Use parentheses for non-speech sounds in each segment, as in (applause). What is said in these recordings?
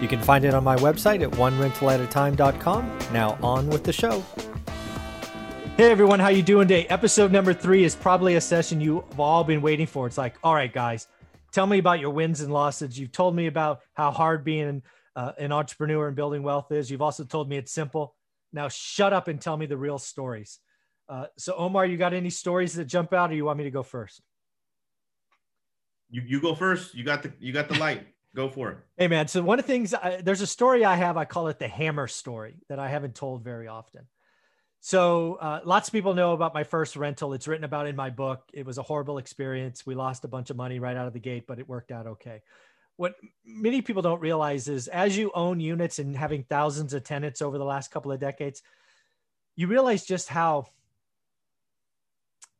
You can find it on my website at onerentalatatime.com. Now on with the show. Hey everyone, how you doing today? Episode number three is probably a session you've all been waiting for. It's like, all right, guys, tell me about your wins and losses. You've told me about how hard being uh, an entrepreneur and building wealth is. You've also told me it's simple. Now shut up and tell me the real stories. Uh, so Omar, you got any stories that jump out, or you want me to go first? You you go first. You got the you got the light. Go for it. Hey man, so one of the things I, there's a story I have. I call it the hammer story that I haven't told very often. So uh, lots of people know about my first rental. It's written about in my book. It was a horrible experience. We lost a bunch of money right out of the gate, but it worked out okay. What many people don't realize is as you own units and having thousands of tenants over the last couple of decades, you realize just how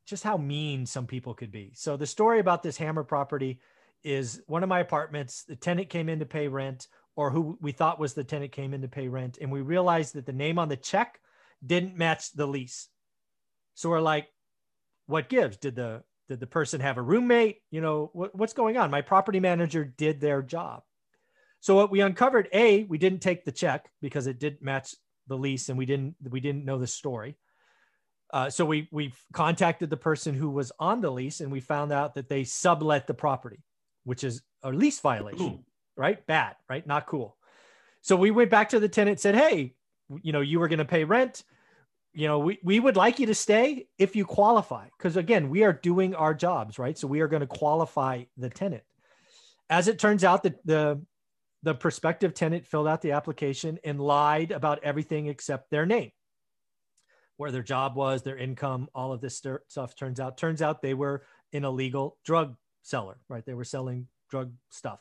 just how mean some people could be. So the story about this hammer property is one of my apartments. The tenant came in to pay rent, or who we thought was the tenant came in to pay rent, and we realized that the name on the check didn't match the lease. So we're like, what gives? Did the did the person have a roommate? You know, what, what's going on? My property manager did their job. So what we uncovered, a, we didn't take the check because it didn't match the lease, and we didn't we didn't know the story. Uh, so we we contacted the person who was on the lease, and we found out that they sublet the property, which is a lease violation, Ooh. right? Bad, right? Not cool. So we went back to the tenant, said, "Hey, you know, you were going to pay rent. You know, we, we would like you to stay if you qualify, because again, we are doing our jobs, right? So we are going to qualify the tenant. As it turns out, that the the prospective tenant filled out the application and lied about everything except their name where their job was, their income, all of this stuff turns out. Turns out they were an illegal drug seller, right? They were selling drug stuff,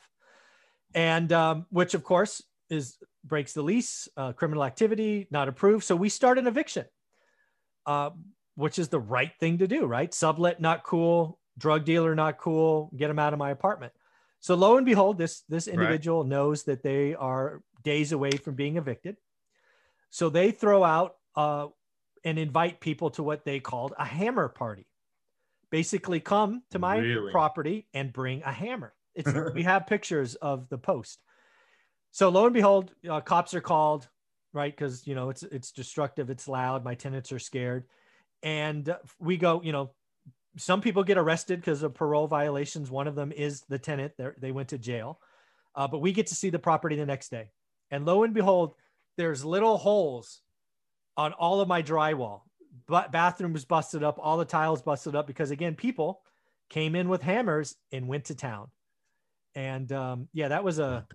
and um, which of course is breaks the lease, uh, criminal activity, not approved. So we start an eviction, uh, which is the right thing to do, right? Sublet not cool, drug dealer not cool. Get them out of my apartment. So lo and behold, this this individual right. knows that they are days away from being evicted. So they throw out uh, and invite people to what they called a hammer party. Basically, come to my really? property and bring a hammer. It's (laughs) we have pictures of the post. So lo and behold, uh, cops are called, right? Because you know it's it's destructive, it's loud. My tenants are scared, and we go. You know, some people get arrested because of parole violations. One of them is the tenant. They they went to jail, uh, but we get to see the property the next day, and lo and behold, there's little holes on all of my drywall. But bathrooms busted up, all the tiles busted up because again, people came in with hammers and went to town. And um, yeah, that was a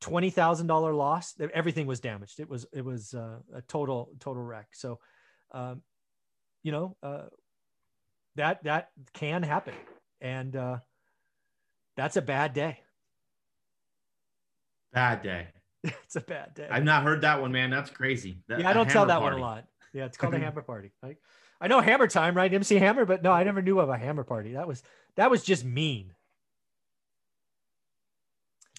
twenty thousand dollar loss. Everything was damaged. It was it was uh, a total total wreck. So, um, you know, uh, that that can happen, and uh, that's a bad day. Bad day. (laughs) it's a bad day. I've not heard that one, man. That's crazy. That, yeah, I don't tell that party. one a lot. Yeah, it's called a (laughs) hammer party. Like, I know Hammer Time, right? MC Hammer, but no, I never knew of a hammer party. That was that was just mean.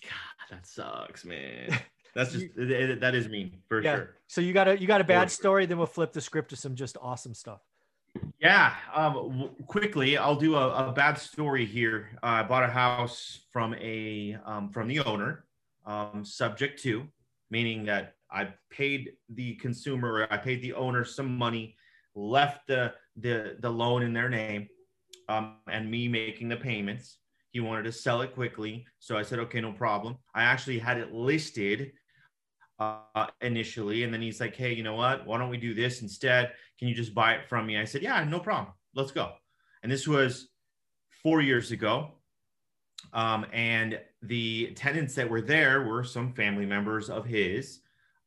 God, that sucks, man. (laughs) That's just that is mean for yeah. sure. So you got a you got a bad story, then we'll flip the script to some just awesome stuff. Yeah, um, w- quickly, I'll do a, a bad story here. Uh, I bought a house from a um, from the owner um, subject to, meaning that I paid the consumer, I paid the owner some money, left the the, the loan in their name, um, and me making the payments. He wanted to sell it quickly, so I said, okay, no problem. I actually had it listed uh, initially, and then he's like, hey, you know what? Why don't we do this instead? Can you just buy it from me? I said, yeah, no problem. Let's go. And this was four years ago. Um, and the tenants that were there were some family members of his,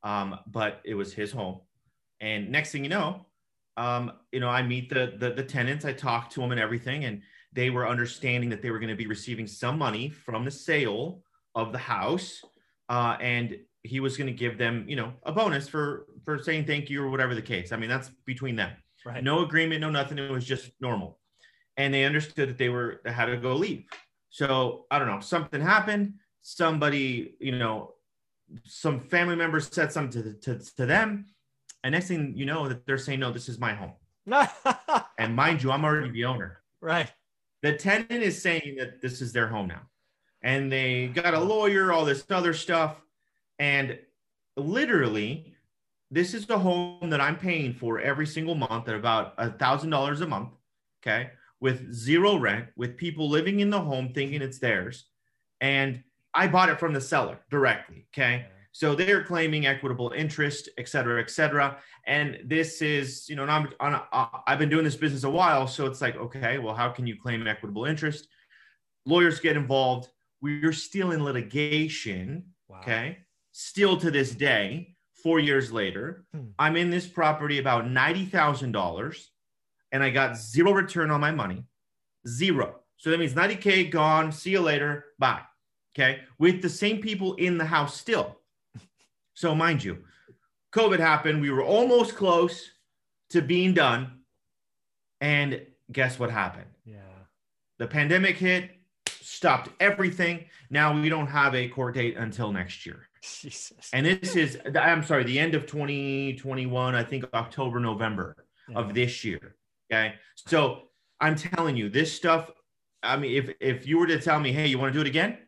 um, but it was his home. And next thing you know, um, you know, I meet the, the the tenants, I talk to them and everything, and they were understanding that they were going to be receiving some money from the sale of the house, uh, and he was going to give them, you know, a bonus for for saying thank you or whatever the case. I mean, that's between them. Right. No agreement, no nothing. It was just normal. And they understood that they were they had to go leave. So I don't know, something happened. Somebody, you know, some family members said something to, to, to them. And next thing you know, that they're saying, no, this is my home. (laughs) and mind you, I'm already the owner. Right. The tenant is saying that this is their home now. And they got a lawyer, all this other stuff. And literally, this is the home that I'm paying for every single month at about a thousand dollars a month. Okay. With zero rent, with people living in the home thinking it's theirs. And I bought it from the seller directly. Okay. So they're claiming equitable interest, et cetera, et cetera. And this is, you know, I'm, I'm, I've been doing this business a while. So it's like, okay, well, how can you claim equitable interest? Lawyers get involved. We're still in litigation. Wow. Okay. Still to this day, four years later, hmm. I'm in this property about $90,000 and I got zero return on my money. Zero. So that means 90K gone. See you later. Bye. Okay. With the same people in the house still. So, mind you, COVID happened. We were almost close to being done. And guess what happened? Yeah. The pandemic hit, stopped everything. Now we don't have a court date until next year. Jesus. And this is, I'm sorry, the end of 2021, I think October, November yeah. of this year. Okay. So I'm telling you, this stuff, I mean, if, if you were to tell me, hey, you want to do it again?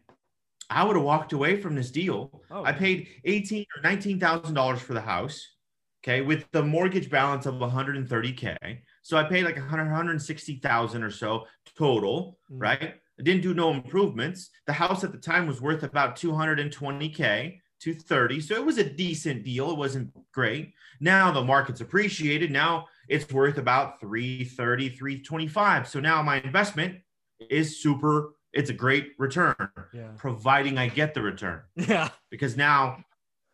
I would have walked away from this deal. Oh. I paid eighteen or nineteen thousand dollars for the house. Okay, with the mortgage balance of 130k. So I paid like 100, 160,000 or so total, mm. right? I didn't do no improvements. The house at the time was worth about 220k, 230. So it was a decent deal. It wasn't great. Now the market's appreciated. Now it's worth about 330, 325. So now my investment is super it's a great return, yeah. providing I get the return. Yeah. Because now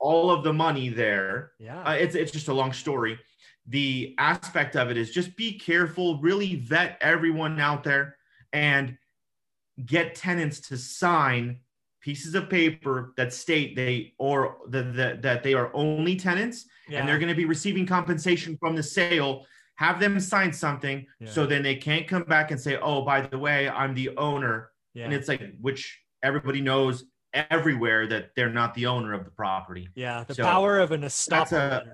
all of the money there, yeah, uh, it's it's just a long story. The aspect of it is just be careful, really vet everyone out there, and get tenants to sign pieces of paper that state they or the, the, that they are only tenants yeah. and they're going to be receiving compensation from the sale have them sign something yeah. so then they can't come back and say oh by the way i'm the owner yeah. And it's like, which everybody knows everywhere that they're not the owner of the property. Yeah. The so power of an estoppel.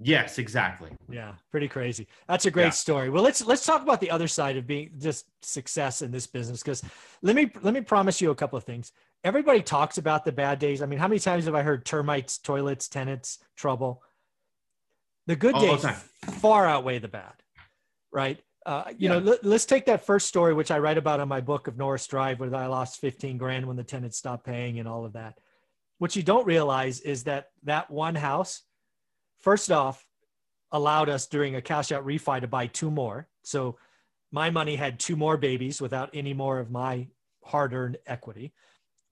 Yes, exactly. Yeah, pretty crazy. That's a great yeah. story. Well, let's let's talk about the other side of being just success in this business because let me let me promise you a couple of things. Everybody talks about the bad days. I mean, how many times have I heard termites, toilets, tenants, trouble? The good All days the far outweigh the bad, right? Uh, you yeah. know, let, us take that first story, which I write about in my book of Norris Drive, where I lost 15 grand when the tenant stopped paying and all of that. What you don't realize is that that one house, first off, allowed us during a cash out refi to buy two more. So my money had two more babies without any more of my hard earned equity.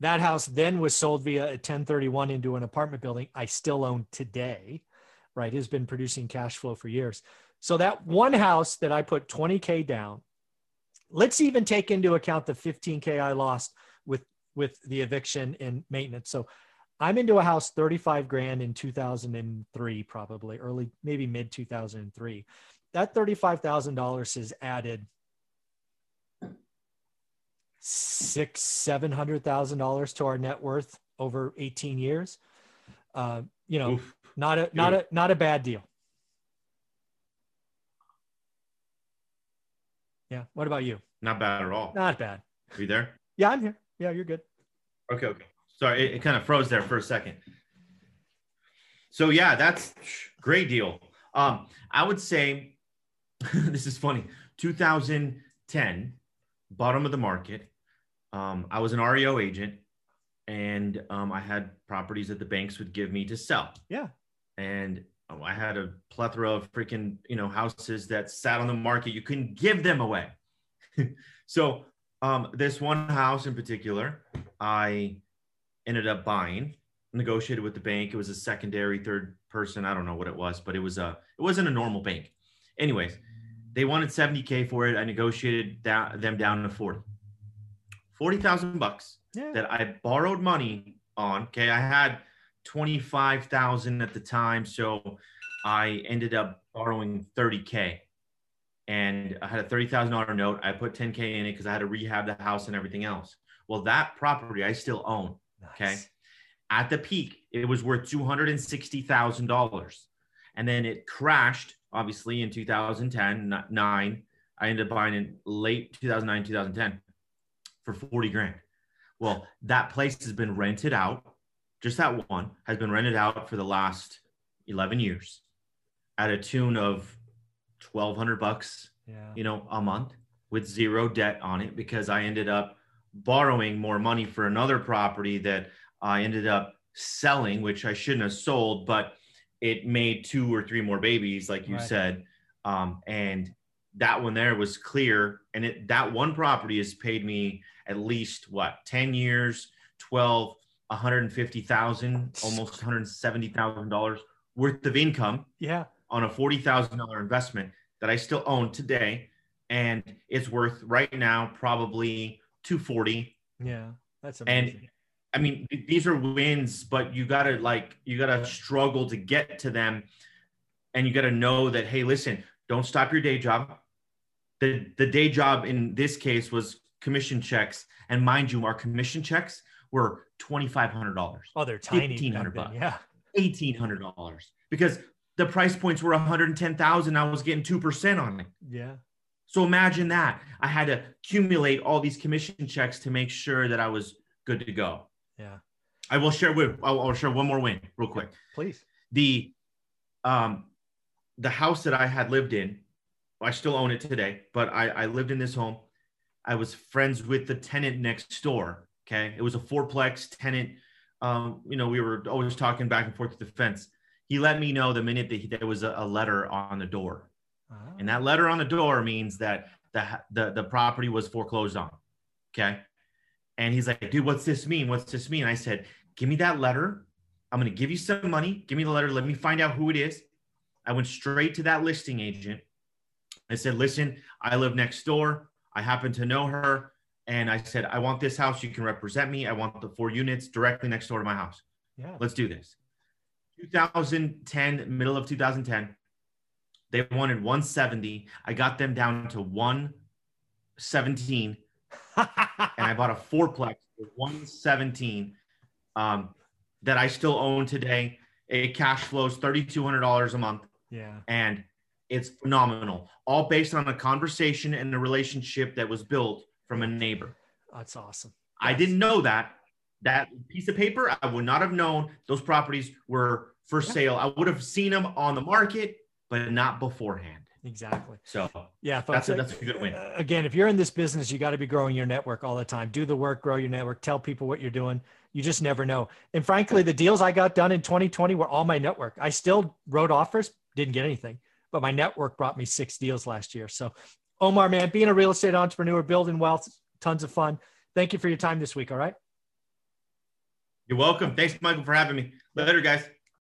That house then was sold via a 1031 into an apartment building I still own today, right? Has been producing cash flow for years. So that one house that I put 20K down, let's even take into account the 15K I lost with, with the eviction and maintenance. So I'm into a house 35 grand in 2003, probably early, maybe mid 2003. That $35,000 has added six, seven hundred thousand dollars to our net worth over 18 years. Uh, you know, Oof. not a, not a, not a bad deal. Yeah. What about you? Not bad at all. Not bad. Are you there? Yeah, I'm here. Yeah, you're good. Okay. Okay. Sorry, it, it kind of froze there for a second. So yeah, that's great deal. Um, I would say (laughs) this is funny. 2010, bottom of the market. Um, I was an REO agent, and um, I had properties that the banks would give me to sell. Yeah. And Oh, I had a plethora of freaking, you know, houses that sat on the market. You couldn't give them away. (laughs) so um, this one house in particular, I ended up buying, negotiated with the bank. It was a secondary, third person. I don't know what it was, but it was a, it wasn't a normal bank. Anyways, they wanted 70K for it. I negotiated down, them down to 40. 40,000 bucks yeah. that I borrowed money on. Okay. I had 25,000 at the time. So I ended up borrowing 30K and I had a $30,000 note. I put 10K in it because I had to rehab the house and everything else. Well, that property I still own. Nice. Okay. At the peak, it was worth $260,000. And then it crashed, obviously, in 2010, nine. I ended up buying in late 2009, 2010 for 40 grand. Well, that place has been rented out. Just that one has been rented out for the last 11 years at a tune of 1200 bucks, yeah. you know, a month with zero debt on it because I ended up borrowing more money for another property that I ended up selling, which I shouldn't have sold, but it made two or three more babies, like you right. said. Um, and that one there was clear. And it, that one property has paid me at least what, 10 years, 12, 150,000, almost $170,000 worth of income. Yeah. On a $40,000 investment that I still own today. And it's worth right now probably 240. Yeah. That's amazing. And I mean, these are wins, but you gotta like you gotta struggle to get to them, and you gotta know that hey, listen, don't stop your day job. The the day job in this case was commission checks, and mind you, our commission checks were twenty five hundred dollars. Oh, they're tiny. Fifteen hundred bucks. Yeah. Eighteen hundred dollars because the price points were one hundred and ten thousand. I was getting two percent on it. Yeah. So imagine that. I had to accumulate all these commission checks to make sure that I was good to go. Yeah. I will share with I'll, I'll share one more win real quick. Please. The um the house that I had lived in, I still own it today, but I, I lived in this home. I was friends with the tenant next door. Okay. It was a fourplex tenant. Um, you know, we were always talking back and forth to the fence. He let me know the minute that he, there was a, a letter on the door. Oh. And that letter on the door means that the, the, the property was foreclosed on. Okay. And he's like, dude, what's this mean? What's this mean? I said, give me that letter. I'm going to give you some money. Give me the letter. Let me find out who it is. I went straight to that listing agent. I said, listen, I live next door. I happen to know her. And I said, I want this house. You can represent me. I want the four units directly next door to my house. Yeah. Let's do this. 2010, middle of 2010, they wanted 170. I got them down to 117 (laughs) and I bought a fourplex for 117 um, that I still own today. It cash flows $3,200 a month. Yeah. And it's phenomenal. All based on a conversation and a relationship that was built from a neighbor. That's awesome. I didn't know that. That piece of paper, I would not have known those properties were for yeah. sale. I would have seen them on the market, but not beforehand. Exactly. So yeah, folks, that's a, that's a good win. Uh, again, if you're in this business, you got to be growing your network all the time. Do the work, grow your network, tell people what you're doing. You just never know. And frankly, the deals I got done in 2020 were all my network. I still wrote offers, didn't get anything, but my network brought me six deals last year. So, Omar, man, being a real estate entrepreneur, building wealth, tons of fun. Thank you for your time this week. All right. You're welcome. Thanks, Michael, for having me. Later, guys.